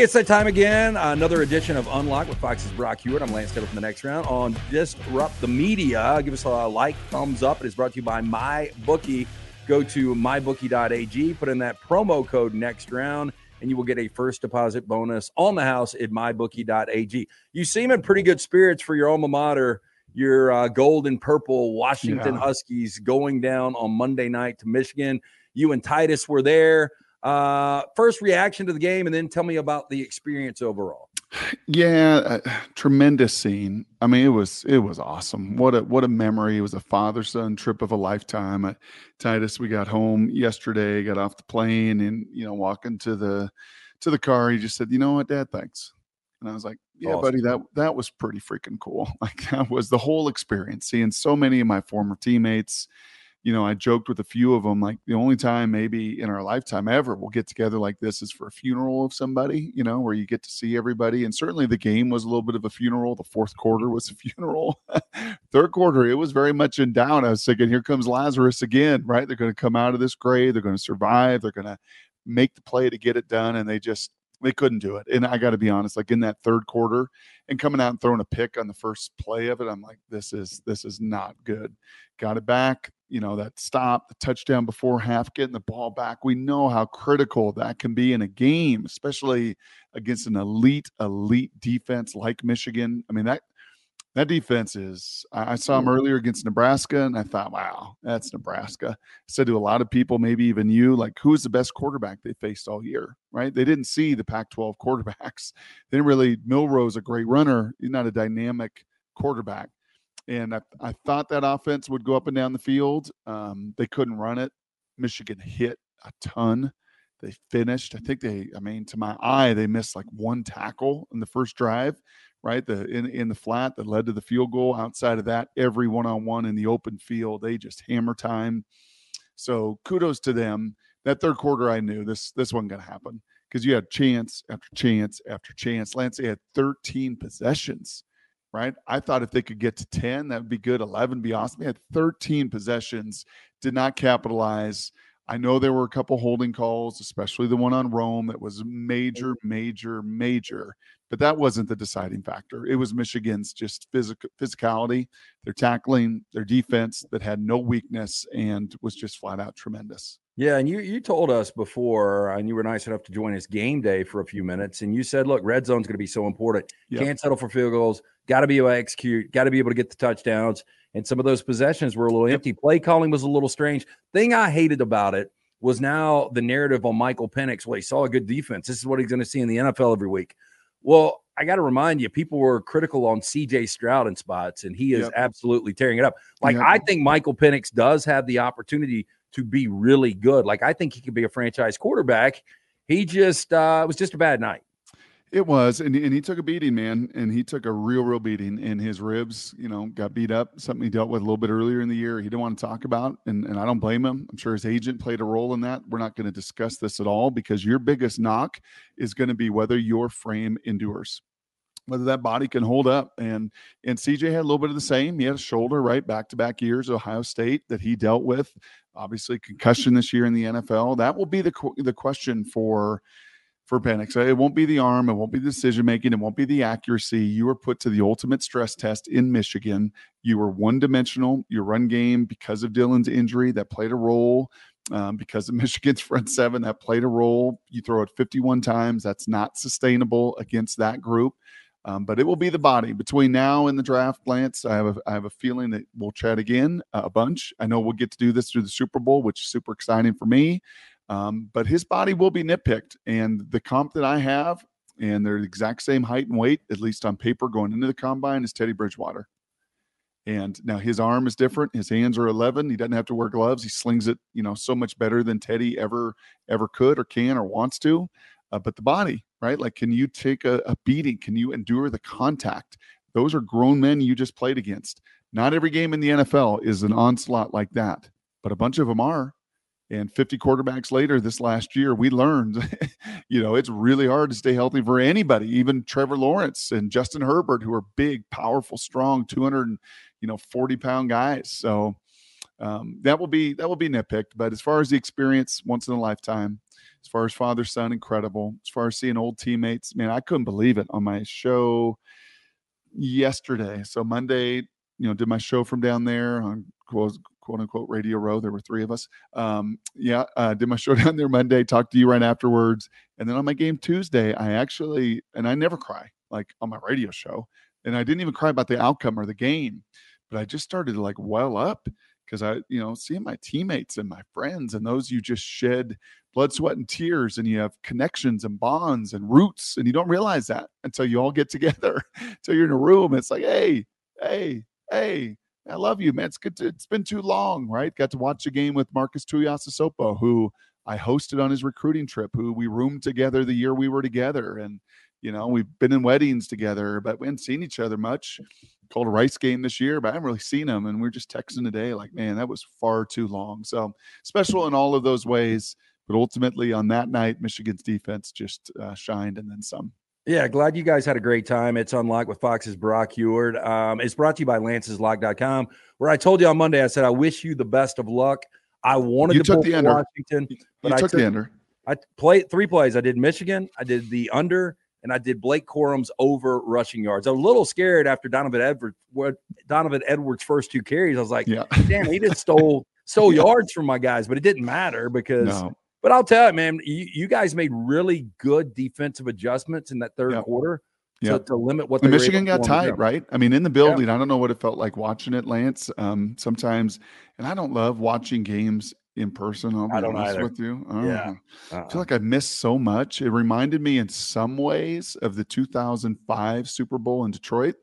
Hey, it's that time again. Another edition of Unlock with Fox's Brock Huard. I'm Lance Taylor from the next round on Disrupt the Media. Give us a like, thumbs up. It is brought to you by MyBookie. Go to mybookie.ag, put in that promo code next round, and you will get a first deposit bonus on the house at mybookie.ag. You seem in pretty good spirits for your alma mater, your uh, gold and purple Washington yeah. Huskies going down on Monday night to Michigan. You and Titus were there. Uh, first reaction to the game, and then tell me about the experience overall. Yeah, uh, tremendous scene. I mean, it was it was awesome. What a what a memory. It was a father son trip of a lifetime. Uh, Titus, we got home yesterday, got off the plane, and you know, walking to the to the car, he just said, "You know what, Dad? Thanks." And I was like, "Yeah, awesome. buddy, that that was pretty freaking cool. Like that was the whole experience. Seeing so many of my former teammates." You know, I joked with a few of them, like the only time maybe in our lifetime ever we'll get together like this is for a funeral of somebody, you know, where you get to see everybody. And certainly the game was a little bit of a funeral. The fourth quarter was a funeral. Third quarter, it was very much in down. I was thinking, here comes Lazarus again, right? They're going to come out of this grave. They're going to survive. They're going to make the play to get it done. And they just, they couldn't do it. And I got to be honest, like in that third quarter and coming out and throwing a pick on the first play of it, I'm like, this is this is not good. Got it back, you know, that stop, the touchdown before half, getting the ball back. We know how critical that can be in a game, especially against an elite, elite defense like Michigan. I mean, that that defense is i saw them mm. earlier against nebraska and i thought wow that's nebraska. I said to a lot of people maybe even you like who's the best quarterback they faced all year? Right? They didn't see the pac 12 quarterbacks. They didn't really milroe's a great runner. He's not a dynamic quarterback and i, I thought that offense would go up and down the field um, they couldn't run it michigan hit a ton they finished i think they i mean to my eye they missed like one tackle in the first drive right? The in in the flat that led to the field goal. Outside of that, every one on one in the open field, they just hammer time. So kudos to them. That third quarter, I knew this this wasn't going to happen because you had chance after chance after chance. Lance had 13 possessions, right? I thought if they could get to 10, that would be good. 11 be awesome. They had 13 possessions, did not capitalize. I know there were a couple holding calls, especially the one on Rome that was major, major, major but that wasn't the deciding factor. It was Michigan's just physical physicality, their tackling, their defense that had no weakness and was just flat out tremendous. Yeah, and you you told us before, and you were nice enough to join us game day for a few minutes, and you said, "Look, red zone's going to be so important. Yep. Can't settle for field goals. Got to be able to execute. Got to be able to get the touchdowns." And some of those possessions were a little empty. Play calling was a little strange. Thing I hated about it was now the narrative on Michael Penix. Well, he saw a good defense. This is what he's going to see in the NFL every week. Well, I got to remind you, people were critical on CJ Stroud in spots, and he is yep. absolutely tearing it up. Like, yep. I think Michael Penix does have the opportunity to be really good. Like, I think he could be a franchise quarterback. He just, uh, it was just a bad night. It was, and, and he took a beating, man, and he took a real, real beating. And his ribs, you know, got beat up. Something he dealt with a little bit earlier in the year. He didn't want to talk about, and and I don't blame him. I'm sure his agent played a role in that. We're not going to discuss this at all because your biggest knock is going to be whether your frame endures, whether that body can hold up. And and CJ had a little bit of the same. He had a shoulder right back to back years Ohio State that he dealt with. Obviously, concussion this year in the NFL. That will be the the question for for Penix. It won't be the arm, it won't be decision making, it won't be the accuracy. You were put to the ultimate stress test in Michigan. You were one dimensional. Your run game, because of Dylan's injury, that played a role. Um, because of Michigan's front seven, that played a role. You throw it 51 times. That's not sustainable against that group. Um, but it will be the body between now and the draft. Lance, I have a, I have a feeling that we'll chat again uh, a bunch. I know we'll get to do this through the Super Bowl, which is super exciting for me. Um, but his body will be nitpicked. And the comp that I have, and they're the exact same height and weight, at least on paper going into the combine, is Teddy Bridgewater. And now his arm is different. His hands are 11. He doesn't have to wear gloves. He slings it, you know, so much better than Teddy ever, ever could or can or wants to. Uh, but the body, right? Like, can you take a, a beating? Can you endure the contact? Those are grown men you just played against. Not every game in the NFL is an onslaught like that, but a bunch of them are. And 50 quarterbacks later this last year, we learned, you know, it's really hard to stay healthy for anybody, even Trevor Lawrence and Justin Herbert, who are big, powerful, strong, 200, you know, 40 pound guys. So um, that will be that will be nitpicked. But as far as the experience, once in a lifetime, As far as father son, incredible. As far as seeing old teammates, man, I couldn't believe it on my show yesterday. So Monday, you know, did my show from down there on quote, quote unquote Radio Row. There were three of us. Um, yeah, uh, did my show down there Monday. Talked to you right afterwards, and then on my game Tuesday, I actually and I never cry like on my radio show, and I didn't even cry about the outcome or the game, but I just started to like well up because I, you know, seeing my teammates and my friends and those you just shed blood, sweat, and tears, and you have connections and bonds and roots, and you don't realize that until you all get together. until you're in a room, it's like, hey, hey, hey, I love you, man. It's good. To, it's been too long, right? Got to watch a game with Marcus Tuiasosopo, who I hosted on his recruiting trip, who we roomed together the year we were together, and you know we've been in weddings together, but we hadn't seen each other much. Called a Rice game this year, but I haven't really seen him, and we are just texting today, like, man, that was far too long. So special in all of those ways, but ultimately on that night, Michigan's defense just uh, shined and then some. Yeah, glad you guys had a great time. It's Unlocked with Fox's Brock Huard. Um, it's brought to you by Lance'sLock.com, where I told you on Monday, I said, I wish you the best of luck. I wanted you to took the under. Washington, but you took, I took the under. I played three plays. I did Michigan, I did the under, and I did Blake Corum's over rushing yards. I was a little scared after Donovan Edwards, what Donovan Edwards' first two carries. I was like, yeah. damn, he just stole stole yeah. yards from my guys, but it didn't matter because no. But I'll tell you, man, you, you guys made really good defensive adjustments in that third yep. quarter to, yep. to limit what the Michigan got tight, right? I mean, in the building, I don't know what it felt like watching it, Lance. Um, sometimes, and I don't love watching games in person. I'll be I don't honest either. with you. I yeah, uh-uh. I feel uh-uh. like I missed so much. It reminded me in some ways of the 2005 Super Bowl in Detroit.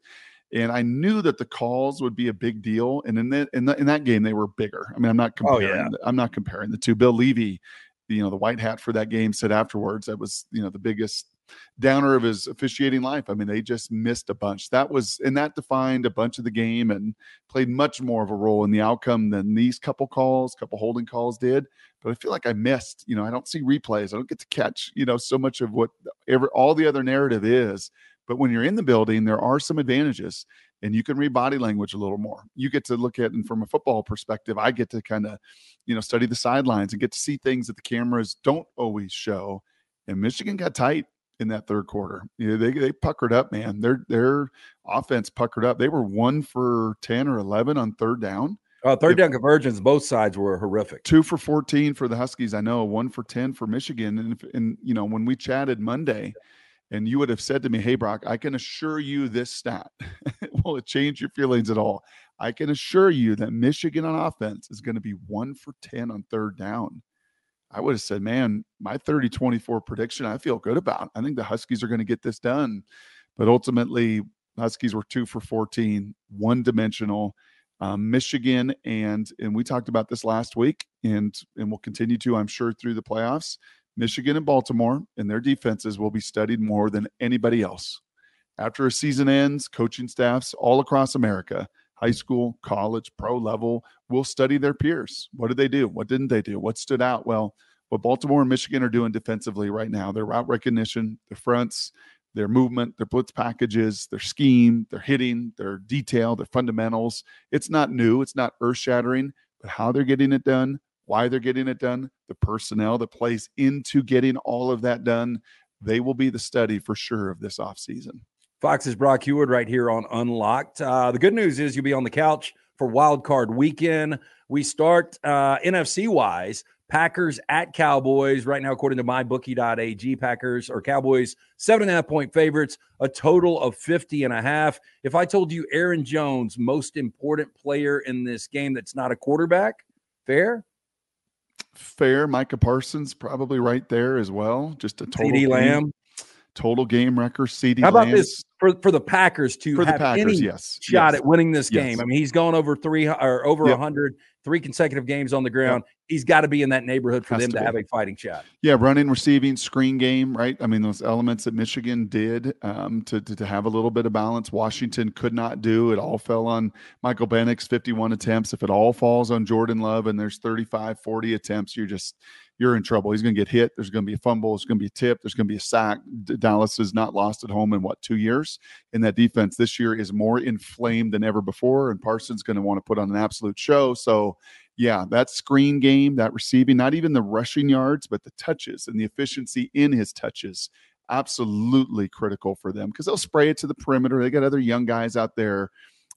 And I knew that the calls would be a big deal, and in that in, the, in that game they were bigger. I mean, I'm not oh, comparing. Oh, yeah. I'm not comparing the two. Bill Leavy you know the white hat for that game said afterwards that was you know the biggest downer of his officiating life. I mean, they just missed a bunch. That was and that defined a bunch of the game and played much more of a role in the outcome than these couple calls, couple holding calls did. But I feel like I missed. You know, I don't see replays. I don't get to catch you know so much of what ever all the other narrative is. But when you're in the building, there are some advantages and you can read body language a little more. You get to look at, and from a football perspective, I get to kind of, you know, study the sidelines and get to see things that the cameras don't always show. And Michigan got tight in that third quarter. You know, they they puckered up, man. Their their offense puckered up. They were one for ten or eleven on third down. Uh, third down conversions, both sides were horrific. Two for fourteen for the Huskies. I know one for ten for Michigan. And, and you know when we chatted Monday, and you would have said to me, Hey, Brock, I can assure you this stat. Will it change your feelings at all? I can assure you that Michigan on offense is going to be one for 10 on third down. I would have said, Man, my 30 24 prediction, I feel good about. I think the Huskies are going to get this done. But ultimately, Huskies were two for 14, one dimensional. Um, Michigan and and we talked about this last week, and and we'll continue to, I'm sure, through the playoffs. Michigan and Baltimore and their defenses will be studied more than anybody else. After a season ends, coaching staffs all across America, high school, college, pro level, will study their peers. What did they do? What didn't they do? What stood out? Well, what Baltimore and Michigan are doing defensively right now, their route recognition, their fronts, their movement, their blitz packages, their scheme, their hitting, their detail, their fundamentals. It's not new, it's not earth shattering, but how they're getting it done, why they're getting it done, the personnel that plays into getting all of that done. They will be the study for sure of this offseason. Fox's Brock Huard right here on Unlocked. Uh, the good news is you'll be on the couch for Wild Card Weekend. We start uh, NFC wise. Packers at Cowboys right now, according to mybookie.ag. Packers or Cowboys seven and a half point favorites, a total of 50 and a half. If I told you Aaron Jones, most important player in this game that's not a quarterback, fair? fair. Micah Parsons probably right there as well. Just a total CeeDee Lamb, total game record. CeeDee. How about this for for the Packers to for have the Packers? Any yes, shot yes. at winning this yes. game. I mean, he's gone over three or over a yep. hundred three consecutive games on the ground. Yep. He's got to be in that neighborhood for Has them to, to have a fighting shot. Yeah, running, receiving, screen game, right? I mean, those elements that Michigan did um, to, to, to have a little bit of balance. Washington could not do. It all fell on Michael Penix 51 attempts. If it all falls on Jordan Love and there's 35, 40 attempts, you're just you're in trouble. He's going to get hit. There's going to be a fumble. There's going to be a tip. There's going to be a sack. Dallas has not lost at home in what two years. And that defense this year is more inflamed than ever before. And Parsons going to want to put on an absolute show. So yeah, that screen game, that receiving, not even the rushing yards, but the touches and the efficiency in his touches, absolutely critical for them because they'll spray it to the perimeter. They got other young guys out there.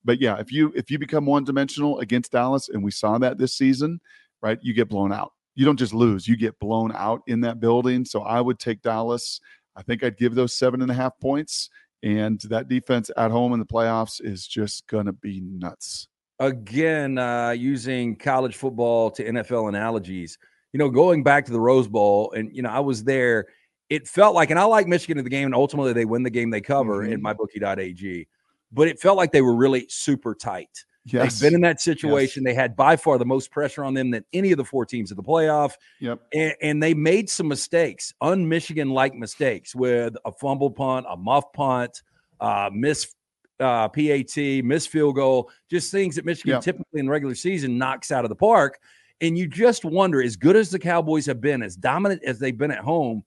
But yeah, if you if you become one dimensional against Dallas, and we saw that this season, right, you get blown out. You don't just lose, you get blown out in that building. So I would take Dallas. I think I'd give those seven and a half points. And that defense at home in the playoffs is just going to be nuts. Again, uh, using college football to NFL analogies, you know, going back to the Rose Bowl, and, you know, I was there. It felt like, and I like Michigan in the game, and ultimately they win the game they cover mm-hmm. in mybookie.ag, but it felt like they were really super tight. Yes. They've been in that situation. Yes. They had by far the most pressure on them than any of the four teams in the playoff. Yep. And, and they made some mistakes, un Michigan like mistakes with a fumble punt, a muff punt, uh, miss uh, PAT, miss field goal, just things that Michigan yep. typically in regular season knocks out of the park. And you just wonder, as good as the Cowboys have been, as dominant as they've been at home,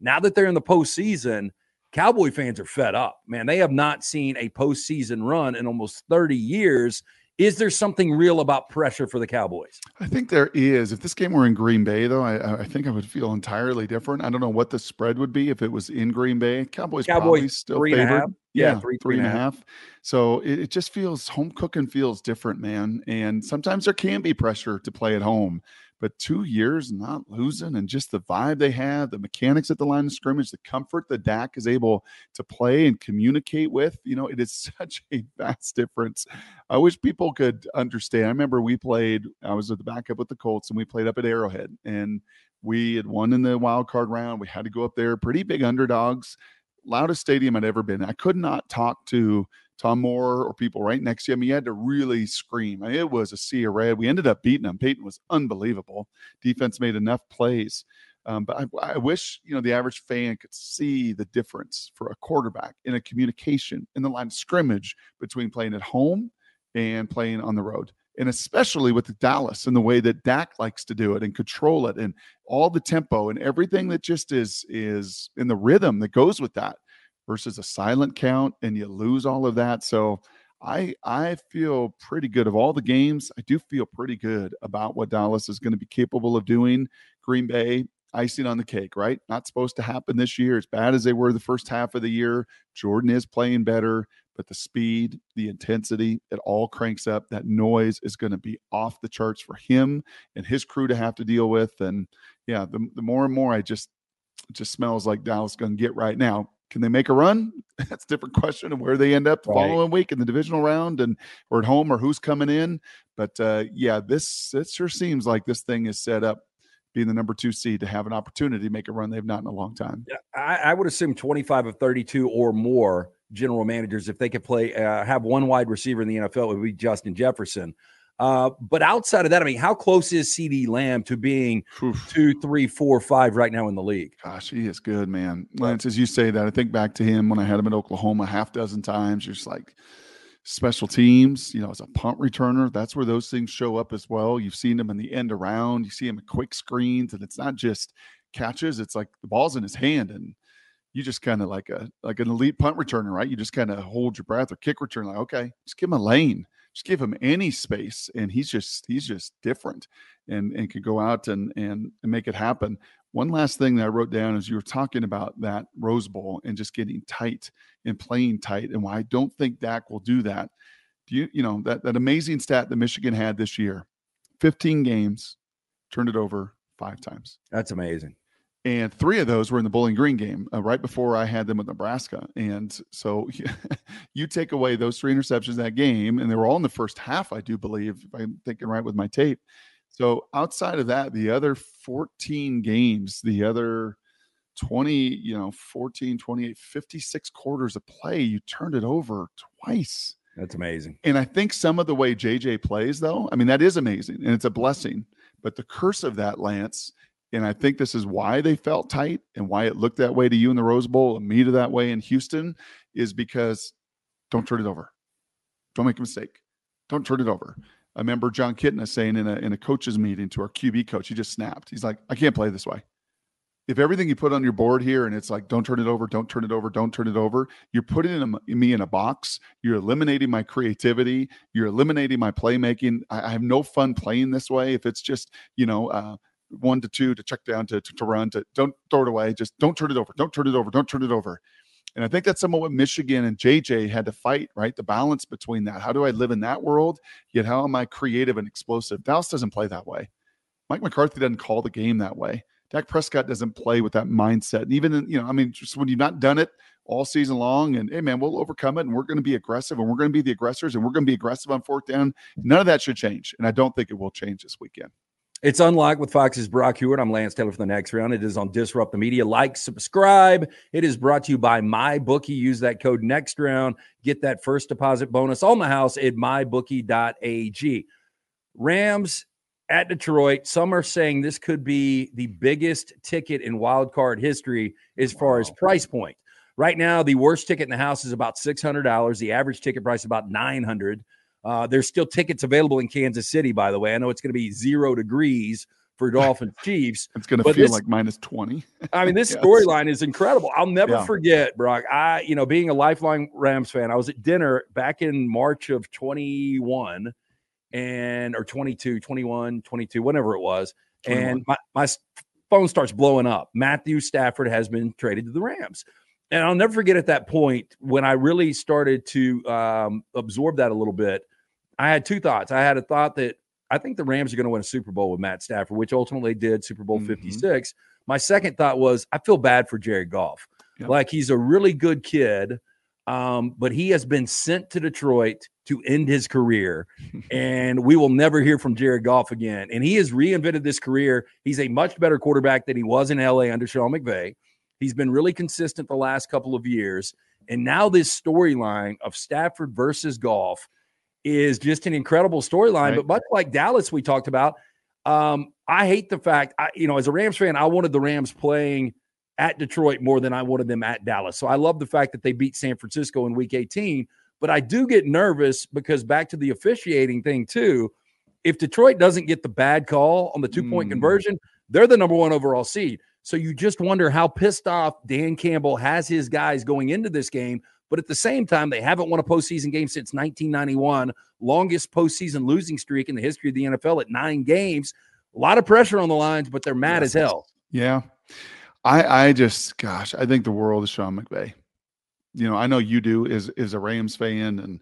now that they're in the postseason, Cowboy fans are fed up. Man, they have not seen a postseason run in almost 30 years. Is there something real about pressure for the Cowboys? I think there is. If this game were in Green Bay, though, I, I think I would feel entirely different. I don't know what the spread would be if it was in Green Bay. Cowboys, Cowboys probably still three favored. Yeah, yeah, three, three and a half. half. So it, it just feels home cooking feels different, man. And sometimes there can be pressure to play at home but two years not losing and just the vibe they have, the mechanics at the line of scrimmage, the comfort that Dak is able to play and communicate with, you know, it is such a vast difference. I wish people could understand. I remember we played, I was at the backup with the Colts and we played up at Arrowhead and we had won in the wild card round. We had to go up there, pretty big underdogs, loudest stadium I'd ever been. I could not talk to Tom Moore or people right next to him. He had to really scream. I mean, it was a sea of red. We ended up beating him. Peyton was unbelievable. Defense made enough plays. Um, but I, I, wish you know the average fan could see the difference for a quarterback in a communication in the line of scrimmage between playing at home and playing on the road, and especially with Dallas and the way that Dak likes to do it and control it, and all the tempo and everything that just is is in the rhythm that goes with that versus a silent count and you lose all of that. So I I feel pretty good of all the games. I do feel pretty good about what Dallas is going to be capable of doing. Green Bay icing on the cake, right? Not supposed to happen this year. As bad as they were the first half of the year, Jordan is playing better, but the speed, the intensity, it all cranks up. That noise is going to be off the charts for him and his crew to have to deal with. And yeah, the, the more and more I just just smells like Dallas going to get right now. Can they make a run? That's a different question of where they end up the right. following week in the divisional round and or at home or who's coming in. But uh, yeah, this it sure seems like this thing is set up being the number two seed to have an opportunity to make a run they've not in a long time. I, I would assume 25 of 32 or more general managers, if they could play, uh, have one wide receiver in the NFL, it would be Justin Jefferson. Uh, but outside of that, I mean, how close is CeeDee Lamb to being Oof. two, three, four, five right now in the league? Gosh, he is good, man. Lance, as you say that, I think back to him when I had him in Oklahoma a half dozen times. You're just like special teams, you know, as a punt returner, that's where those things show up as well. You've seen him in the end around, you see him in quick screens, and it's not just catches, it's like the ball's in his hand and you just kind of like a like an elite punt returner, right? You just kind of hold your breath or kick return, like, okay, just give him a lane just give him any space and he's just he's just different and and could go out and and, and make it happen. One last thing that i wrote down is you were talking about that rose bowl and just getting tight and playing tight and why i don't think dak will do that. Do you you know that that amazing stat that michigan had this year 15 games turned it over five times. That's amazing and three of those were in the Bowling Green game uh, right before I had them with Nebraska. And so you take away those three interceptions that game, and they were all in the first half, I do believe, if I'm thinking right with my tape. So outside of that, the other 14 games, the other 20, you know, 14, 28, 56 quarters of play, you turned it over twice. That's amazing. And I think some of the way JJ plays, though, I mean, that is amazing and it's a blessing. But the curse of that, Lance, and I think this is why they felt tight and why it looked that way to you in the Rose Bowl and me to that way in Houston is because don't turn it over. Don't make a mistake. Don't turn it over. I remember Jon Kitna saying in a in a coaches meeting to our QB coach, he just snapped. He's like, I can't play this way. if everything you put on your board here and it's like don't turn it over don't turn it over don't turn it over you're putting me in a box you're eliminating my creativity you're eliminating my playmaking I, I, have no fun playing this way if it's just you know uh, one to two to check down to, to, to run to don't throw it away just don't turn it over don't turn it over don't turn it over and I think that's some of what Michigan and JJ had to fight, right? The balance between that. How do I live in that world? Yet how am I creative and explosive? Dallas doesn't play that way. Mike McCarthy doesn't call the game that way. Dak Prescott doesn't play with that mindset. And even in, you know, I mean, just when you've not done it all season long, and hey man, we'll overcome it and we're going to be aggressive and we're going to be the aggressors and we're going to be aggressive on fourth down. None of that should change. And I don't think it will change this weekend. It's Unlocked with Fox's Brock Huard. I'm Lance Taylor for the next round. It is on Disrupt the Media. Like, subscribe. It is brought to you by MyBookie. Use that code next round. Get that first deposit bonus on the house at mybookie.ag. Rams at Detroit. Some are saying this could be the biggest ticket in wild card history as far wow. as price point. Right now, the worst ticket in the house is about six hundred dollars. The average ticket price about nine hundred. Uh, there's still tickets available in Kansas City, by the way. I know it's going to be zero degrees for Dolphins Chiefs. It's going to feel this, like minus 20. I mean, this yes. storyline is incredible. I'll never yeah. forget, Brock. I, you know, being a lifelong Rams fan, I was at dinner back in March of 21 and or 22, 21, 22, whatever it was. 21. And my, my phone starts blowing up. Matthew Stafford has been traded to the Rams. And I'll never forget at that point when I really started to um, absorb that a little bit. I had two thoughts. I had a thought that I think the Rams are going to win a Super Bowl with Matt Stafford, which ultimately did Super Bowl mm-hmm. 56. My second thought was I feel bad for Jared Goff. Yep. Like he's a really good kid, um, but he has been sent to Detroit to end his career, and we will never hear from Jared Goff again. And he has reinvented this career. He's a much better quarterback than he was in LA under Sean McVay. He's been really consistent the last couple of years. And now this storyline of Stafford versus Goff is just an incredible storyline. Right. But much like Dallas, we talked about, um, I hate the fact, I, you know, as a Rams fan, I wanted the Rams playing at Detroit more than I wanted them at Dallas. So I love the fact that they beat San Francisco in week 18. But I do get nervous because back to the officiating thing, too. If Detroit doesn't get the bad call on the two point mm. conversion, they're the number one overall seed. So you just wonder how pissed off Dan Campbell has his guys going into this game. But at the same time, they haven't won a postseason game since 1991, longest postseason losing streak in the history of the NFL at nine games. A lot of pressure on the lines, but they're mad as hell. Yeah. I I just gosh, I think the world is Sean McVay. You know, I know you do is is a Rams fan and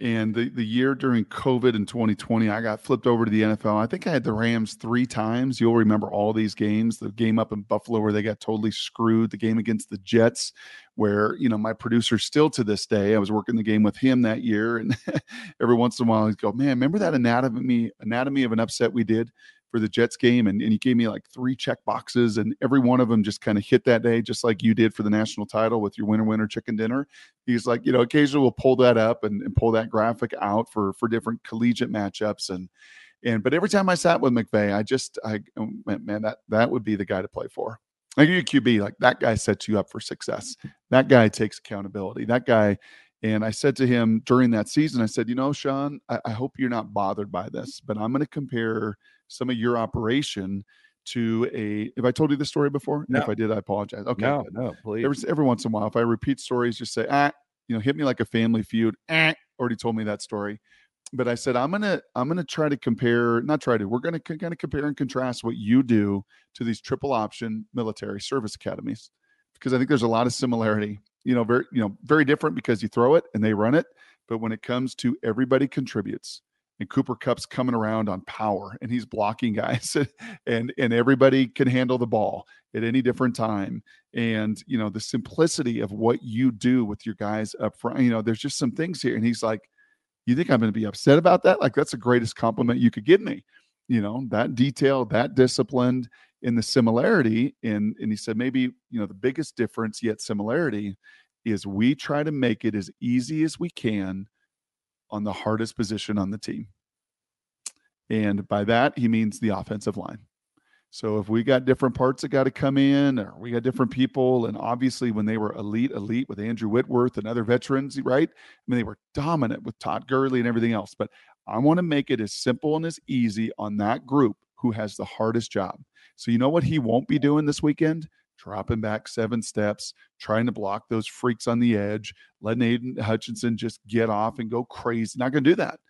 and the, the year during COVID in 2020, I got flipped over to the NFL. I think I had the Rams three times. You'll remember all these games. The game up in Buffalo where they got totally screwed. The game against the Jets, where you know my producer still to this day. I was working the game with him that year, and every once in a while he'd go, "Man, remember that anatomy anatomy of an upset we did for the Jets game, and, and he gave me like three check boxes, and every one of them just kind of hit that day, just like you did for the national title with your winner winner chicken dinner. He's like, you know, occasionally we'll pull that up and, and pull that graphic out for for different collegiate matchups, and and but every time I sat with McVay, I just I oh, man that that would be the guy to play for. Like you QB, like that guy sets you up for success. That guy takes accountability. That guy and I said to him during that season, I said, you know, Sean, I, I hope you're not bothered by this, but I'm going to compare some of your operation to a if I told you the story before? No. If I did, I apologize. Okay. No, no, please. Every, every once in a while, if I repeat stories, just say, ah, you know, hit me like a family feud. Ah, already told me that story. But I said, I'm gonna, I'm gonna try to compare, not try to, we're gonna kind of compare and contrast what you do to these triple option military service academies. Because I think there's a lot of similarity. You know, very, you know, very different because you throw it and they run it. But when it comes to everybody contributes, and Cooper Kupp's coming around on power and he's blocking guys and and everybody can handle the ball at any different time. And you know the simplicity of what you do with your guys up front you know there's just some things here and he's like you think I'm going to be upset about that? Like that's the greatest compliment you could give me. You know that detail that disciplined in the similarity and and he said maybe you know the biggest difference yet similarity is we try to make it as easy as we can on the hardest position on the team. And by that, he means the offensive line. So if we got different parts that got to come in, or we got different people, and obviously when they were elite, elite with Andrew Whitworth and other veterans, right? I mean, they were dominant with Todd Gurley and everything else. But I want to make it as simple and as easy on that group who has the hardest job. So you know what he won't be doing this weekend? Dropping back seven steps, trying to block those freaks on the edge, letting Aiden Hutchinson just get off and go crazy. Not going to do that.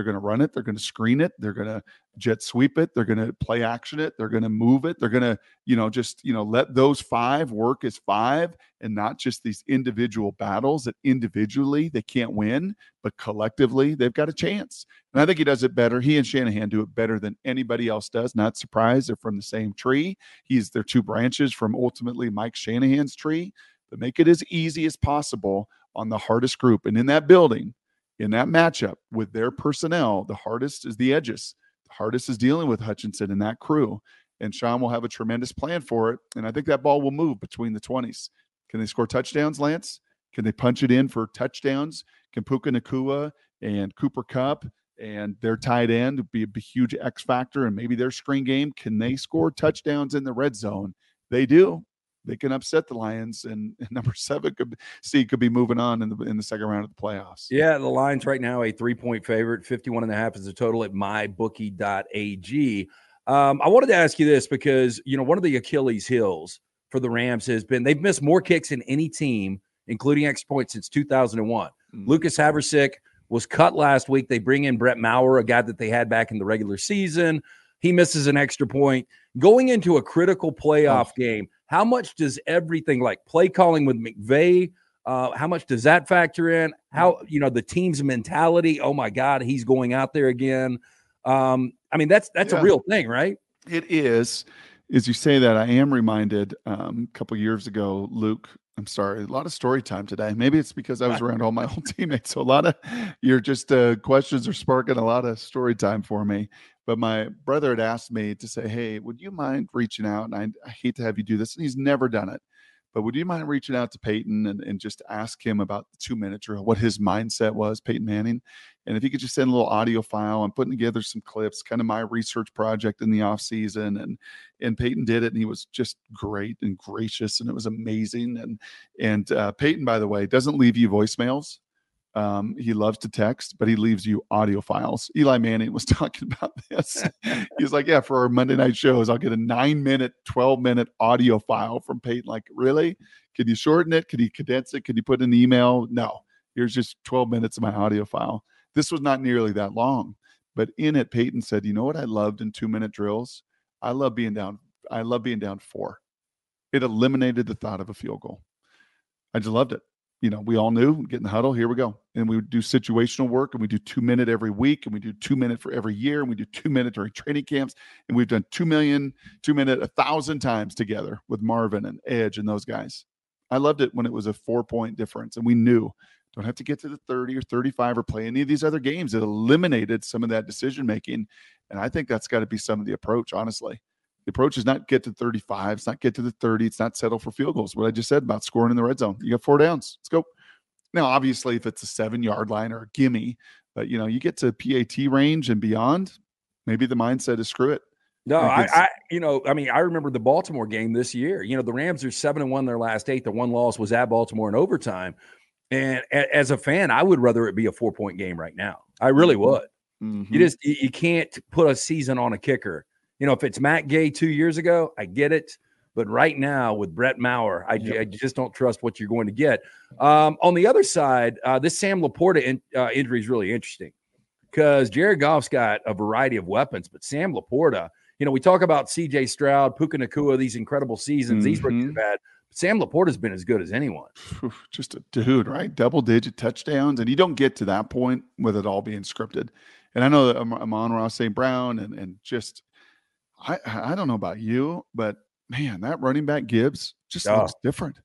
They're going to run it. They're going to screen it. They're going to jet sweep it. They're going to play action it. They're going to move it. They're going to, you know, just, you know, let those five work as five and not just these individual battles that individually they can't win, but collectively they've got a chance. And I think he does it better. He and Shanahan do it better than anybody else does. Not surprised. They're from the same tree. He's their two branches from ultimately Mike Shanahan's tree, but make it as easy as possible on the hardest group. And in that building, in that matchup with their personnel, the hardest is the edges. The hardest is dealing with Hutchinson and that crew. And Sean will have a tremendous plan for it. And I think that ball will move between the 20s. Can they score touchdowns, Lance? Can they punch it in for touchdowns? Can Puka Nacua and Cooper Kupp and their tight end be a huge X factor and maybe their screen game? Can they score touchdowns in the red zone? They do they can upset the Lions, and, and number seven could see could be moving on in the in the second round of the playoffs. Yeah, the Lions right now a three point favorite, 51 and a half is the total at mybookie.ag. Um, I wanted to ask you this because you know one of the Achilles heels for the Rams has been they've missed more kicks than any team, including extra points, since 2001. Mm-hmm. Lucas Havrisik was cut last week. They bring in Brett Maher, a guy that they had back in the regular season. He misses an extra point. Going into a critical playoff oh. game, how much does everything like play calling with McVay? Uh, how much does that factor in? How you know the team's mentality? Oh my God, he's going out there again. Um, I mean, that's that's yeah. a real thing, right? It is. As you say that, I am reminded um, a couple years ago, Luke. I'm sorry, a lot of story time today. Maybe it's because I was around all my old teammates. So a lot of your just uh, questions are sparking a lot of story time for me. But my brother had asked me to say, Hey, would you mind reaching out? And I, I hate to have you do this. And he's never done it. But would you mind reaching out to Peyton and, and just ask him about the two minute drill, what his mindset was, Peyton Manning? And if he could just send a little audio file, I'm putting together some clips, kind of my research project in the off season. And and Peyton did it, and he was just great and gracious, and it was amazing. And and uh, Peyton, by the way, doesn't leave you voicemails. Um, he loves to text, but he leaves you audio files. Eli Manning was talking about this. He's like, Yeah, for our Monday night shows, I'll get a nine minute, 12 minute audio file from Peyton. Like, really? Can you shorten it? Can you condense it? Can you put an email? No. Here's just 12 minutes of my audio file. This was not nearly that long, but in it, Peyton said, You know what I loved in two minute drills? I love being down. I love being down four. It eliminated the thought of a field goal. I just loved it you know, we all knew get in the huddle. Here we go. And we would do situational work and we do two minute every week and we do two minute for every year and we do two minute during training camps. And we've done two million, two minute, a thousand times together with Marvin and Edge and those guys. I loved it when it was a four point difference and we knew don't have to get to the 30 or 35 or play any of these other games. It eliminated some of that decision making. And I think that's got to be some of the approach, honestly. The approach is not get to 35. It's not get to the 30. It's not settle for field goals. What I just said about scoring in the red zone. You got four downs. Let's go. Now, obviously, if it's a seven yard line or a gimme, but you know, you get to PAT range and beyond, maybe the mindset is screw it. No, I, I, you know, I mean, I remember the Baltimore game this year. You know, the Rams are seven and one their last eight. The one loss was at Baltimore in overtime. And as a fan, I would rather it be a four point game right now. I really mm-hmm. would. Mm-hmm. You just you can't put a season on a kicker you know, if it's Matt Gay two years ago, I get it. But right now with Brett Maher, I, yep. I just don't trust what you're going to get. Um, on the other side, uh, this Sam LaPorta in, uh, injury is really interesting because Jared Goff's got a variety of weapons, but Sam LaPorta, you know, we talk about CJ Stroud, Puka Nacua, these incredible seasons. Mm-hmm. These rookies have had. Sam LaPorta's been as good as anyone. Just a dude, right? Double digit touchdowns. And you don't get to that point with it all being scripted. And I know that Amon-Ra St. Brown and, and just I I don't know about you, but man, that running back Gibbs just oh. looks different.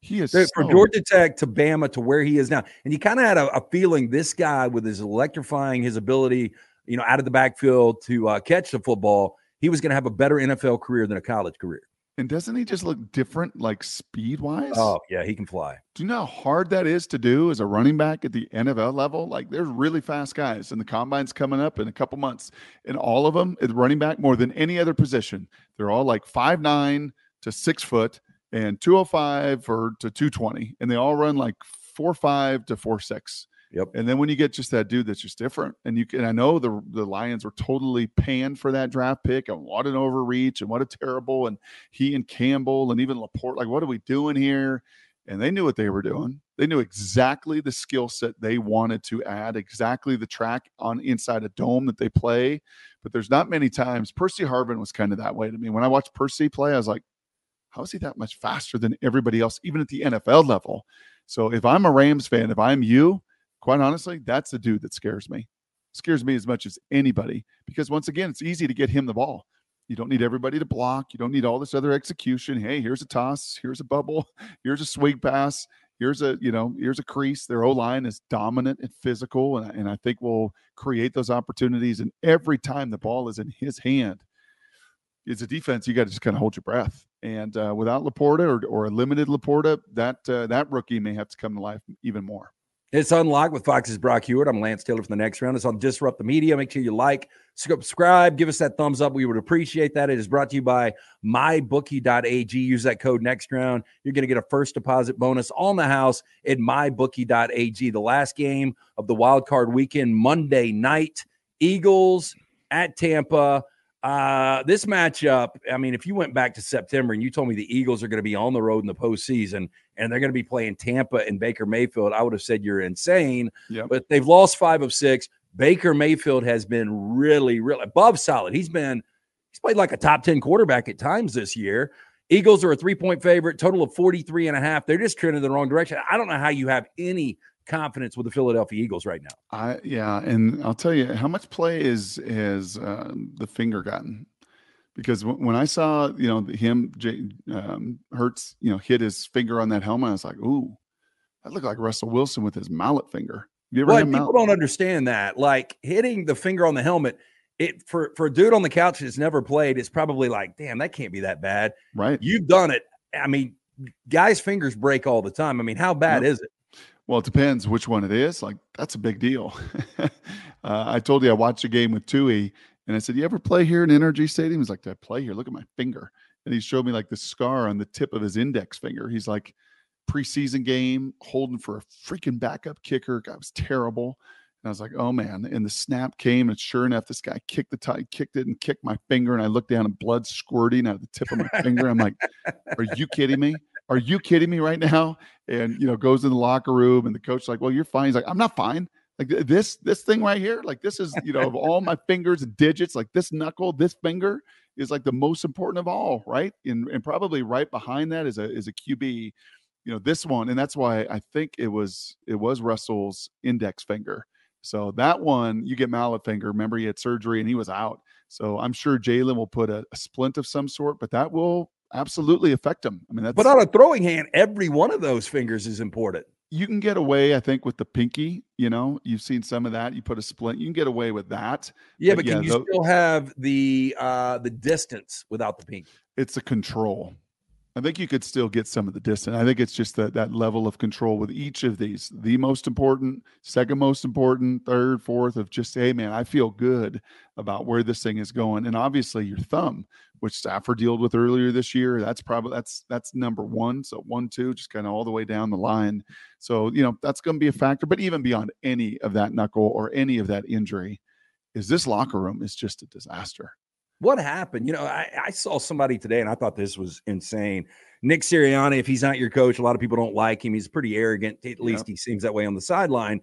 He is so from Georgia Tech to Bama to where he is now, and you kind of had a, a, feeling this guy with his electrifying, his ability, you know, out of the backfield to uh, catch the football, he was going to have a better NFL career than a college career. And doesn't he just look different, like speed wise? Oh, yeah, he can fly. Do you know how hard that is to do as a running back at the NFL level? Like, there's really fast guys, and the combine's coming up in a couple months. And all of them, at running back, more than any other position, they're all like five nine to six foot and 205 or to 220. And they all run like four five to four six. Yep. And then when you get just that dude that's just different, and you can, I know the the Lions were totally panned for that draft pick, and what an overreach, and what a terrible, and he and Campbell and even Laporte, like, what are we doing here? And they knew what they were doing. They knew exactly the skill set they wanted to add, exactly the track on inside a dome that they play. But there's not many times. Percy Harvin was kind of that way to me. When I watched Percy play, I was like, how is he that much faster than everybody else, even at the NFL level? So if I'm a Rams fan, if I'm you, quite honestly, that's the dude that scares me. Scares me as much as anybody because once again, it's easy to get him the ball. You don't need everybody to block. You don't need all this other execution. Hey, here's a toss. Here's a bubble. Here's a swing pass. Here's a you know here's a crease. Their O line is dominant and physical, and, and I think will create those opportunities. And every time the ball is in his hand, it's a defense. You got to just kind of hold your breath. And uh, without Laporta or, or a limited Laporta, that uh, that rookie may have to come to life even more. It's Unlocked with Fox's Brock Huard. I'm Lance Taylor from the next round. It's on Disrupt the Media. Make sure you like, subscribe, give us that thumbs up. We would appreciate that. It is brought to you by mybookie.ag. Use that code next round. You're going to get a first deposit bonus on the house at mybookie.ag. The last game of the wild card weekend, Monday night, Eagles at Tampa. Uh, this matchup, I mean, if you went back to September and you told me the Eagles are going to be on the road in the postseason and they're going to be playing Tampa and Baker Mayfield, I would have said you're insane. Yep. But they've lost five of six. Baker Mayfield has been really, really above solid. He's been, he's played like a top 10 quarterback at times this year. Eagles are a three point favorite, total of 43 and a half. They're just trending the wrong direction. I don't know how you have any confidence with the Philadelphia Eagles right now. I yeah, and I'll tell you how much play is is uh, the finger gotten because when I saw you know him J, um, Hurts you know hit his finger on that helmet, I was like, ooh, that looked like Russell Wilson with his mallet finger. You ever well, people mallet? don't understand that. Like hitting the finger on the helmet, it for for a dude on the couch that's never played, it's probably like, damn, that can't be that bad. Right? You've done it. I mean, guys' fingers break all the time. I mean, how bad yep. is it? Well, it depends which one it is. Like that's a big deal. uh, I told you I watched a game with Tui, and I said, "You ever play here in NRG Stadium?" He's like, "Did I play here? Look at my finger." And he showed me like the scar on the tip of his index finger. He's like, preseason game, holding for a freaking backup kicker. Guy was terrible. And I was like, oh man. And the snap came, and sure enough, this guy kicked the tie, kicked it and kicked my finger. And I looked down and blood squirting out of the tip of my finger. I'm like, are you kidding me? Are you kidding me right now? And you know, goes in the locker room, and the coach's like, Well, you're fine. He's like, I'm not fine. Like this, this thing right here, like this is, you know, of all my fingers and digits, like this knuckle, this finger is like the most important of all, right? And and probably right behind that is a is a QB, you know, this one, and that's why I think it was it was Russell's index finger. So that one, you get mallet finger. Remember, he had surgery and he was out. So I'm sure Jalen will put a, a splint of some sort, but that will absolutely affect him. I mean, that's but on a throwing hand, every one of those fingers is important. You can get away, I think, with the pinky. You know, you've seen some of that. You put a splint, you can get away with that. Yeah, but, but can yeah, you still have the uh the distance without the pinky? It's a control. I think you could still get some of the distance. I think it's just that that level of control with each of these. The most important, second most important, third, fourth of just, hey man, I feel good about where this thing is going. And obviously your thumb, which Stafford dealt with earlier this year, that's probably that's that's number one. So one, two, just kind of all the way down the line. So, you know, that's going to be a factor. But even beyond any of that knuckle or any of that injury, is this locker room is just a disaster. What happened? You know, I, I, saw somebody today and I thought this was insane. Nick Sirianni, if he's not your coach, a lot of people don't like him. He's pretty arrogant. At least he seems that way on the sideline.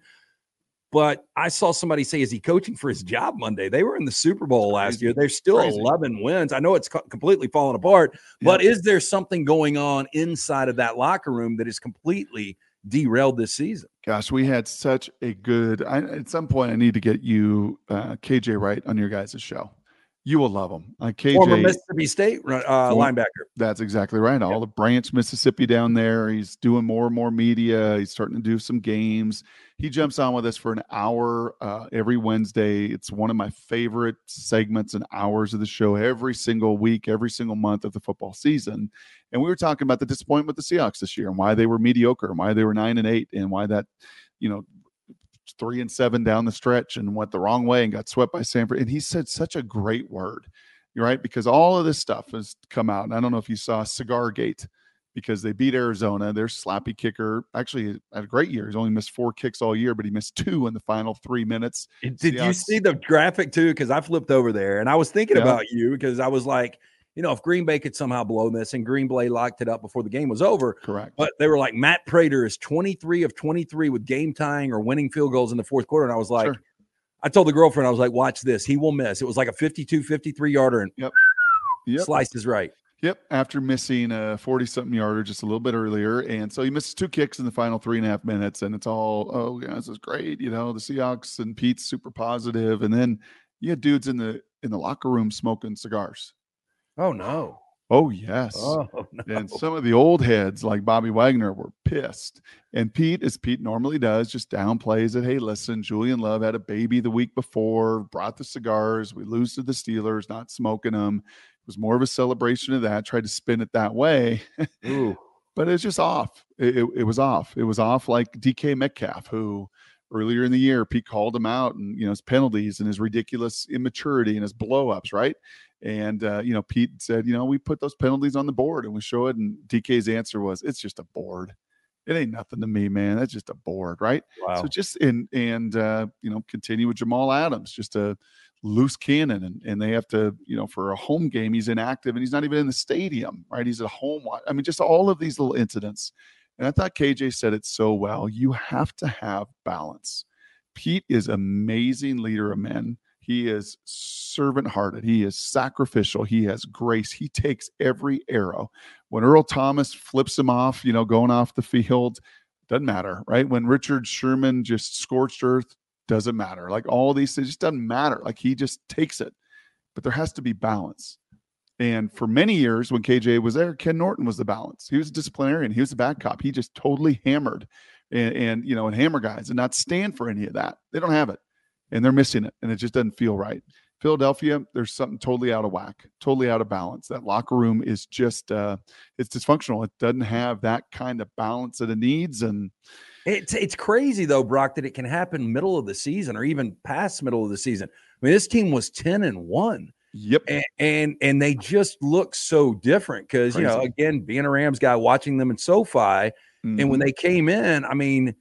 But I saw somebody say, "Is he coaching for his job Monday?" They were in the Super Bowl last year. They're still Crazy. 11 wins. I know it's co- completely fallen apart, but is there something going on inside of that locker room that is completely derailed this season? Gosh, we had such a good. I, at some point, I need to get you uh, KJ Wright on your guys' show. You will love him. Like KJ, former Mississippi State uh, linebacker. That's exactly right. Olive Branch, Mississippi down there. He's doing more and more media. He's starting to do some games. He jumps on with us for an hour uh, every Wednesday. It's one of my favorite segments and hours of the show every single week, every single month of the football season. And we were talking about the disappointment with the Seahawks this year and why they were mediocre and why they were nine and eight and why that, you know, three and seven down the stretch and went the wrong way and got swept by Sanford. And he said such a great word, right? Because all of this stuff has come out. And I don't know if you saw Cigar Gate because they beat Arizona. Their slappy kicker actually had a great year. He's only missed four kicks all year, but he missed two in the final three minutes. Did Seahawks. you see the graphic too? Because I flipped over there and I was thinking yeah. about you because I was like, you know, if Green Bay could somehow blow this and Green Bay locked it up before the game was over. Correct. But they were like, Matt Prater is 23 of 23 with game tying or winning field goals in the fourth quarter. And I was like, sure. I told the girlfriend, I was like, watch this. He will miss. It was like a 52, 53 yarder and yep. Yep. right. Yep, after missing a 40 something yarder just a little bit earlier. And so he misses two kicks in the final three and a half minutes. And it's all, oh, yeah, this is great. You know, the Seahawks and Pete's super positive. And then you had dudes in the in the locker room smoking cigars. Oh no. Oh yes. Oh, no. And some of the old heads like Bobby Wagner were pissed. And Pete, as Pete normally does, just downplays it. Hey, listen, Julian Love had a baby the week before, brought the cigars. We lose to the Steelers, not smoking them It was more of a celebration of that. Tried to spin it that way, but it's just off. It, it, it, was off. It was off like DK Metcalf, who earlier in the year Pete called him out and you know his penalties and his ridiculous immaturity and his blowups, right? And uh, you know Pete said, you know, we put those penalties on the board and we show it. And DK's answer was, it's just a board. It ain't nothing to me, man. That's just a board, right? Wow. So just and and uh, you know continue with Jamal Adams, just a loose cannon and, and they have to you know for a home game he's inactive and he's not even in the stadium right he's at home i mean just all of these little incidents and i thought kj said it so well you have to have balance pete is amazing leader of men he is servant hearted he is sacrificial he has grace he takes every arrow when earl thomas flips him off you know going off the field doesn't matter right when richard sherman just scorched earth doesn't matter. Like all these things just doesn't matter. Like he just takes it. But there has to be balance. And for many years, when KJ was there, Ken Norton was the balance. He was a disciplinarian. He was a bad cop. He just totally hammered and, and you know, and hammer guys and not stand for any of that. They don't have it. And they're missing it. And it just doesn't feel right. Philadelphia, there's something totally out of whack, totally out of balance. That locker room is just uh it's dysfunctional. It doesn't have that kind of balance that it needs. And it's it's crazy though, Brock, that it can happen middle of the season or even past middle of the season. I mean, this team was 10 and 1. Yep. And and, and they just look so different because you know, again, being a Rams guy, watching them in SoFi, mm-hmm. and when mm-hmm. they came in, I mean,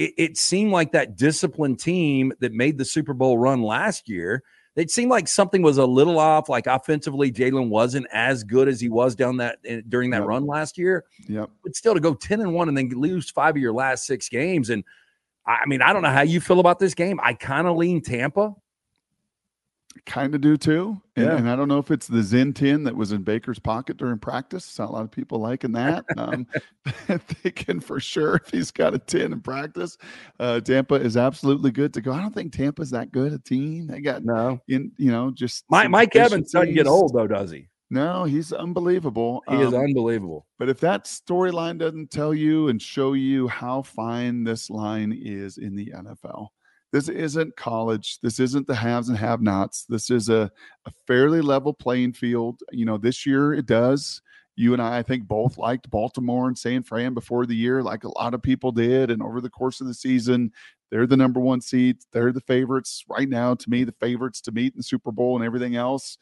it, it seemed like that disciplined team that made the Super Bowl run last year it seemed like something was a little off. Like offensively, Jalen wasn't as good as he was down that eh, during that yep. run last year. Yep. But still, to go ten and one and then lose five of your last six games, and I mean, I don't know how you feel about this game. I kind of lean Tampa kind of do too. And, yeah. and, I don't know if it's the Zyn 10 that was in Baker's pocket during practice. Not a lot of people liking that. Um, thinking for sure if he's got a 10 in practice, uh, Tampa is absolutely good to go. I don't think Tampa's that good a team. They got no, in you know, just Mike, Mike Evans doesn't get old though, does he? No, he's unbelievable. He um, is unbelievable. But if that storyline doesn't tell you and show you how fine this line is in the NFL, this isn't college. This isn't the haves and have nots. This is a, a fairly level playing field. You know, this year it does. You and I, I think, both liked Baltimore and San Fran before the year, like a lot of people did. And over the course of the season, they're the number one seed. They're the favorites right now. To me, the favorites to meet in the Super Bowl and everything else.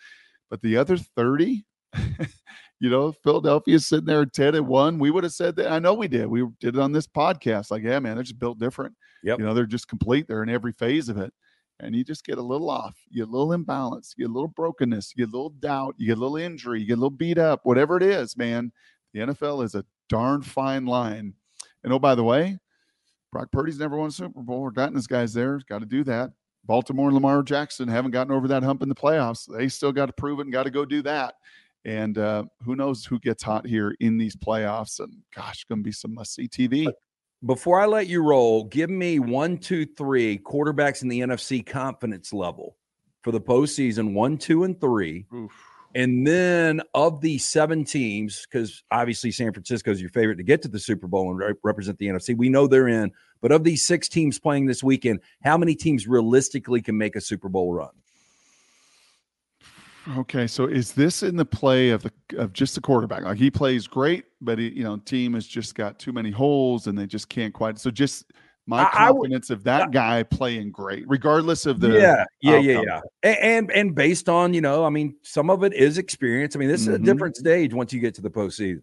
But the other 30, you know, Philadelphia's sitting there 10 and 1. We would have said that. I know we did. We did it on this podcast. Like, yeah, man, they're just built different. Yep. You know, they're just complete. They're in every phase of it. And you just get a little off, you get a little imbalance, you get a little brokenness, you get a little doubt, you get a little injury, you get a little beat up, whatever it is, man. The NFL is a darn fine line. And oh, by the way, Brock Purdy's never won a Super Bowl or gotten his guys there. Got to do that. Baltimore and Lamar Jackson haven't gotten over that hump in the playoffs. They still got to prove it and got to go do that. And uh, who knows who gets hot here in these playoffs? And gosh, going to be some must see TV. Before I let you roll, give me one, two, three quarterbacks in the NFC confidence level for the postseason one, two, and three. Oof. And then of the seven teams, because obviously San Francisco is your favorite to get to the Super Bowl and re- represent the NFC, we know they're in. But of these six teams playing this weekend, how many teams realistically can make a Super Bowl run? Okay, so is this in the play of the of just the quarterback? Like he plays great, but he, you know, team has just got too many holes and they just can't quite. So just my I, confidence I would, of that guy playing great, regardless of the yeah, yeah, outcome. yeah, yeah, and, and, and based on you know, I mean, some of it is experience. I mean, this mm-hmm. is a mm-hmm. different stage once you get to the postseason.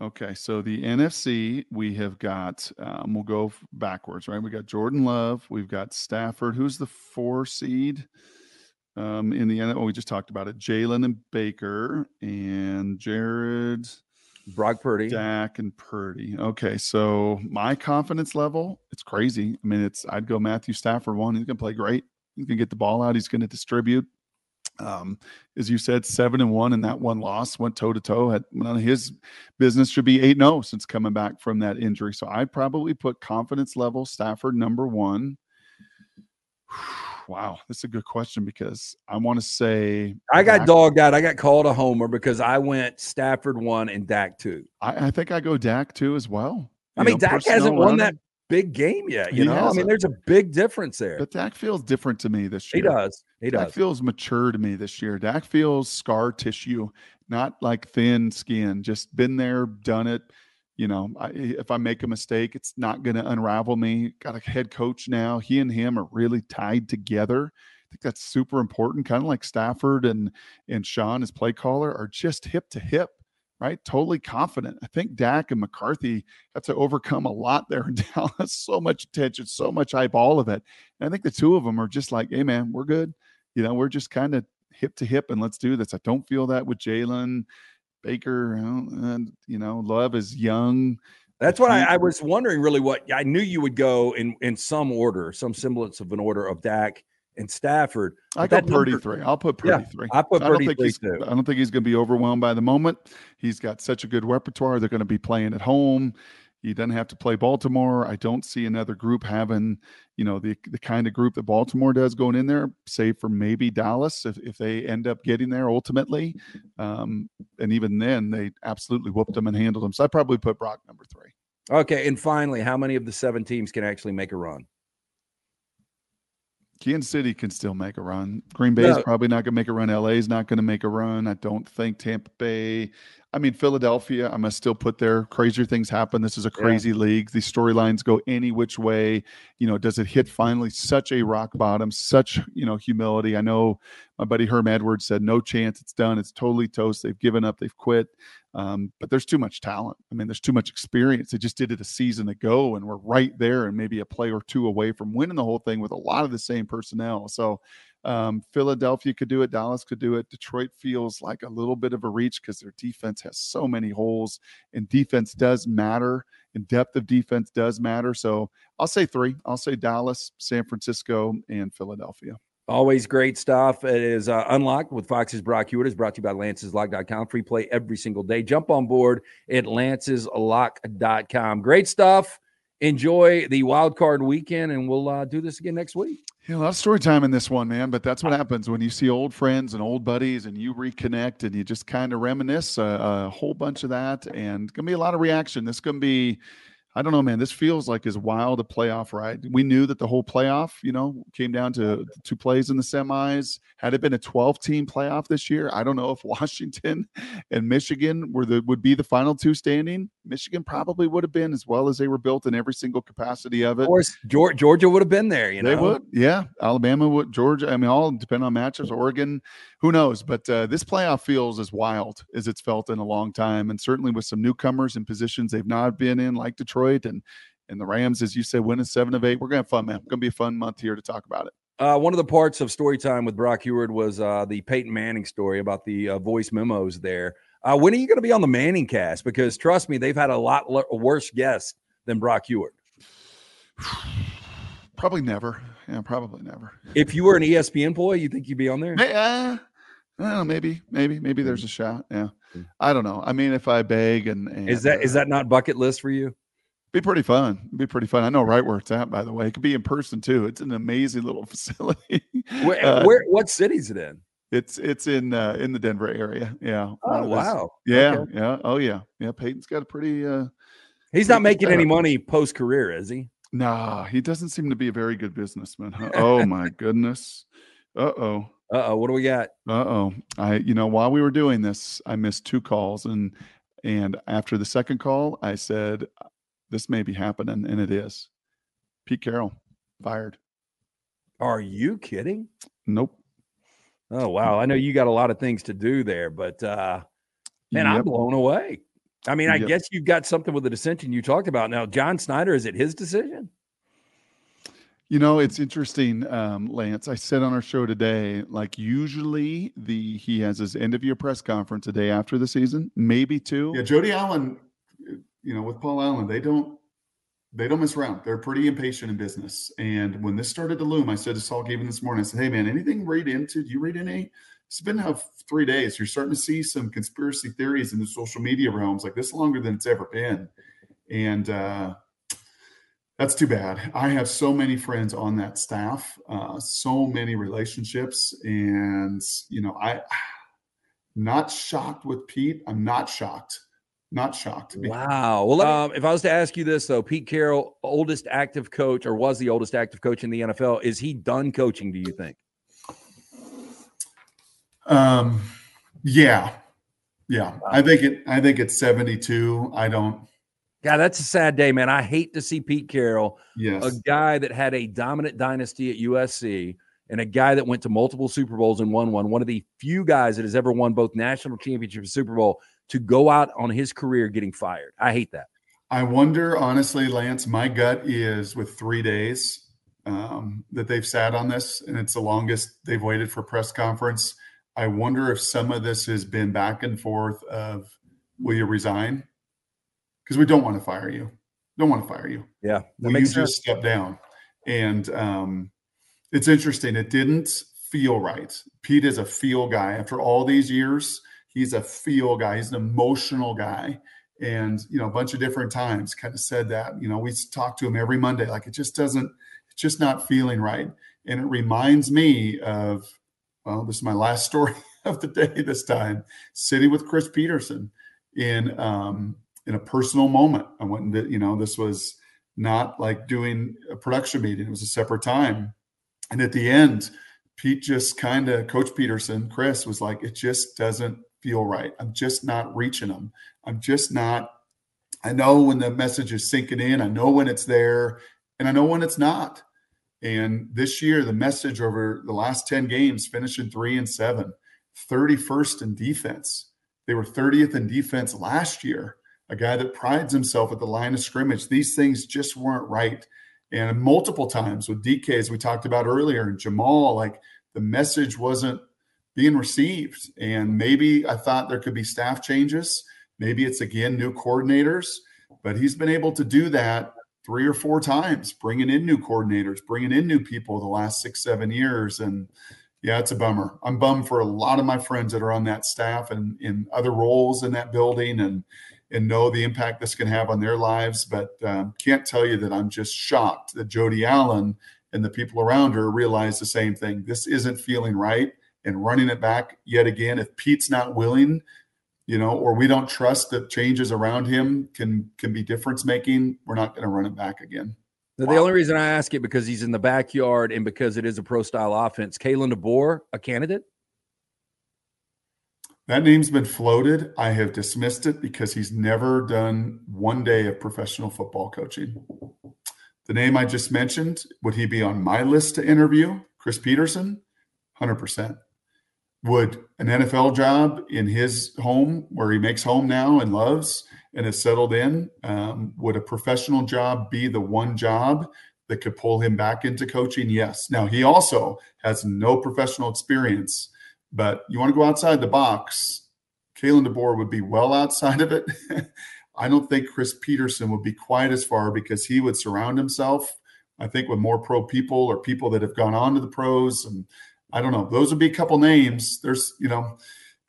Okay, so the NFC, we have got, um, we'll go backwards, right? We got Jordan Love, we've got Stafford. Who's the four seed um, in the end? Oh, we just talked about it. Jalen and Baker and Jared, Brock Purdy, Dak and Purdy. Okay, so my confidence level, it's crazy. I mean, it's I'd go Matthew Stafford one. He's gonna play great. He's gonna get the ball out. He's gonna distribute. Um, as you said, seven and one, and that one loss went toe to toe. Had none of his business should be eight zero oh since coming back from that injury. So I'd probably put confidence level Stafford number one. Wow, that's a good question because I want to say I got Dak, dogged out. I got called a homer because I went Stafford one and Dak two. I, I think I go Dak two as well. I mean, know, Dak hasn't won that big game yet. You he know, I mean, there's a big difference there. But Dak feels different to me this year. He does. He does. Dak feels mature to me this year. Dak feels scar tissue, not like thin skin. Just been there, done it. You know, I, eh, if I make a mistake, it's not going to unravel me. Got a head coach now. He and him are really tied together. I think that's super important. Kind of like Stafford and and Sean, his play caller, are just hip to hip right? Totally confident. I think Dak and McCarthy have to overcome a lot there in Dallas. So much attention, so much eyeball of it. And I think the two of them are just like, hey, man, we're good. You know, we're just kind of hip to hip and let's do this. I don't feel that with Jalen Baker. And, uh, you know, Love is young. That's what I, I, was wondering. Really, what I knew you would go in in some order, some semblance of an order of Dak, and Stafford. I got Purdy number, three. I'll put Purdy yeah, three. I put Purdy I don't three too. I don't think he's going to be overwhelmed by the moment. He's got such a good repertoire. They're going to be playing at home. He doesn't have to play Baltimore. I don't see another group having, you know, the the kind of group that Baltimore does going in there, save for maybe Dallas if, if they end up getting there ultimately. Um, and even then, they absolutely whooped them and handled them. So I probably put Brock number three. Okay, and finally, how many of the seven teams can actually make a run? Kansas City can still make a run. Green Bay is no. probably not going to make a run. LA is not going to make a run. I don't think Tampa Bay. I mean, Philadelphia, I must still put there. Crazier things happen. This is a crazy yeah. league. These storylines go any which way. You know, does it hit finally such a rock bottom, such, you know, humility? I know my buddy Herm Edwards said, no chance. It's done. It's totally toast. They've given up. They've quit. Um, but there's too much talent. I mean, there's too much experience. They just did it a season ago, and we're right there, and maybe a play or two away from winning the whole thing with a lot of the same personnel. So, um, Philadelphia could do it. Dallas could do it. Detroit feels like a little bit of a reach because their defense has so many holes, and defense does matter, and depth of defense does matter. So I'll say three. I'll say Dallas, San Francisco, and Philadelphia. Always great stuff. It is uh, Unlocked with Fox's Brock Huard. is brought to you by Lance'sLock.com. Free play every single day. Jump on board at Lance'sLock.com. Great stuff. Enjoy the wild card weekend, and we'll uh, do this again next week. Yeah, a lot of story time in this one, man. But that's what happens when you see old friends and old buddies, and you reconnect, and you just kind of reminisce a, a whole bunch of that, and gonna be a lot of reaction. This gonna be I don't know, man. This feels like as wild a playoff ride. We knew that the whole playoff, you know, came down to two plays in the semis. Had it been a 12 team playoff this year, I don't know if Washington and Michigan were the would be the final two standing. Michigan probably would have been as well as they were built in every single capacity of it. Of course, Georgia would have been there. You know, they would. Yeah, Alabama would. Georgia. I mean, all depend on matchups. Oregon, who knows? But uh, this playoff feels as wild as it's felt in a long time, and certainly with some newcomers in positions they've not been in, like Detroit and and the Rams, as you said, winning seven of eight. We're gonna have fun, man. It's gonna be a fun month here to talk about it. Uh, one of the parts of story time with Brock Huard was uh, the Peyton Manning story about the uh, voice memos there. Uh, when are you going to be on the Manning cast? Because trust me, they've had a lot worse guests than Brock Huard. Probably never. Yeah, probably never. If you were an ESPN employee, you think you'd be on there? Yeah. Know, maybe, maybe, maybe there's a shot. Yeah, hmm. I don't know. I mean, if I beg and, and is that uh, is that not bucket list for you? Be pretty fun. Be pretty fun. I know right where it's at. By the way, it could be in person too. It's an amazing little facility. where, uh, where what city's it in? It's it's in uh, in the Denver area. Yeah. Oh wow. Yeah. Okay. Yeah. Oh yeah. Yeah. Peyton's got a pretty. uh He's not making any money post career, is he? Nah, he doesn't seem to be a very good businessman. Huh? oh my goodness. Uh oh. Uh oh. What do we got? Uh oh. I you know while we were doing this, I missed two calls and and after the second call, I said this may be happening, and it is. Pete Carroll fired. Are you kidding? Nope. Oh wow! I know you got a lot of things to do there, but uh, man, yep. I'm blown away. I mean, I yep. guess you've got something with the dissension you talked about. Now, John Schneider, is it his decision? You know, it's interesting, um, Lance. I said on our show today, like usually the he has his end of year press conference a day after the season, maybe two. Yeah, Jody Allen, you know, with Paul Allen, they don't they don't mess around. They're pretty impatient in business. And when this started to loom, I said to Saul Gavin this morning, I said, Hey man, anything read into? Do you read any? It's been now three days. You're starting to see some conspiracy theories in the social media realms like this longer than it's ever been. And uh that's too bad. I have so many friends on that staff, uh, so many relationships, and you know, I not shocked with Pete. I'm not shocked. Not shocked. Wow. Well, um, if I was to ask you this though, Pete Carroll, oldest active coach, or was the oldest active coach in the NFL, is he done coaching? Do you think? Um, yeah, yeah. Wow. I think it. I think it's 72. I don't. God, that's a sad day, man. I hate to see Pete Carroll, yes. a guy that had a dominant dynasty at USC and a guy that went to multiple Super Bowls and won one, one of the few guys that has ever won both national championship and Super Bowl, to go out on his career getting fired. I hate that. I wonder, honestly, Lance, my gut is with three days um, that they've sat on this, and it's the longest they've waited for press conference. I wonder if some of this has been back and forth of, will you resign? because we don't want to fire you. Don't want to fire you. Yeah, will you sense. just step down? And um, it's interesting. It didn't feel right. Pete is a feel guy. After all these years, he's a feel guy. He's an emotional guy. And you know, a bunch of different times, kind of said that. You know, we talk to him every Monday. Like it just doesn't. It's just not feeling right. And it reminds me of. Well, this is my last story of the day. This time, sitting with Chris Petersen in um, in a personal moment. I went and you know, this was not like doing a production meeting. It was a separate time. And at the end, Pete just kind of, Coach peterson Chris was like, it just doesn't feel right. I'm just not reaching them. I'm just not, I know when the message is sinking in, I know when it's there, and I know when it's not. And this year, the message over the last 10 games, finishing three and seven, 31st in defense. They were 30th in defense last year a guy that prides himself at the line of scrimmage. These things just weren't right. And multiple times with DK, as we talked about earlier, and Jamal, like the message wasn't being received. And maybe I thought there could be staff changes. Maybe it's again new coordinators, but he's been able to do that three or four times, bringing in new coordinators, bringing in new people the last six, seven years. And yeah, it's a bummer. I'm bummed for a lot of my friends that are on that staff and in other roles in that building. And and know the impact this can have on their lives. But um, can't tell you that I'm just shocked that Jody Allen and the people around her realize the same thing. This isn't feeling right, and running it back yet again. If Pete's not willing, you know, or we don't trust that changes around him can can be difference making, we're not going to run it back again. Wow. The only reason I ask it because he's in the backyard and because it is a pro style offense. Kalen DeBoer, a candidate? That name's been floated. I have dismissed it because he's never done one day of professional football coaching. The name I just mentioned, would he be on my list to interview? Chris Petersen? 100%. Would an NFL job in his home, where he makes home now and loves and has settled in, um, would a professional job be the one job that could pull him back into coaching? Yes. Now, he also has no professional experience but you want to go outside the box. Kalen DeBoer would be well outside of it. I don't think Chris Petersen would be quite as far because he would surround himself, I think, with more pro people or people that have gone on to the pros. And I don't know. Those would be a couple names. There's, you know,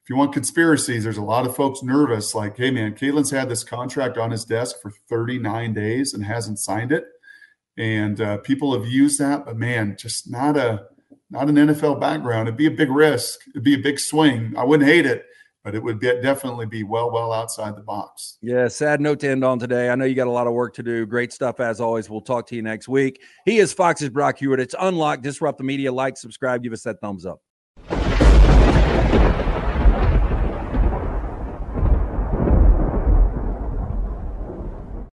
if you want conspiracies, there's a lot of folks nervous. Like, hey, man, Kalen's had this contract on his desk for 39 days and hasn't signed it. And uh, people have used that, but man, just not a not an NFL background. It'd be a big risk. It'd be a big swing. I wouldn't hate it, but it would be, definitely be well, well outside the box. Yeah, sad note to end on today. I know you got a lot of work to do. Great stuff as always. We'll talk to you next week. He is Fox's Brock Huard. It's Unlocked. Disrupt the Media. Like, subscribe, give us that thumbs up.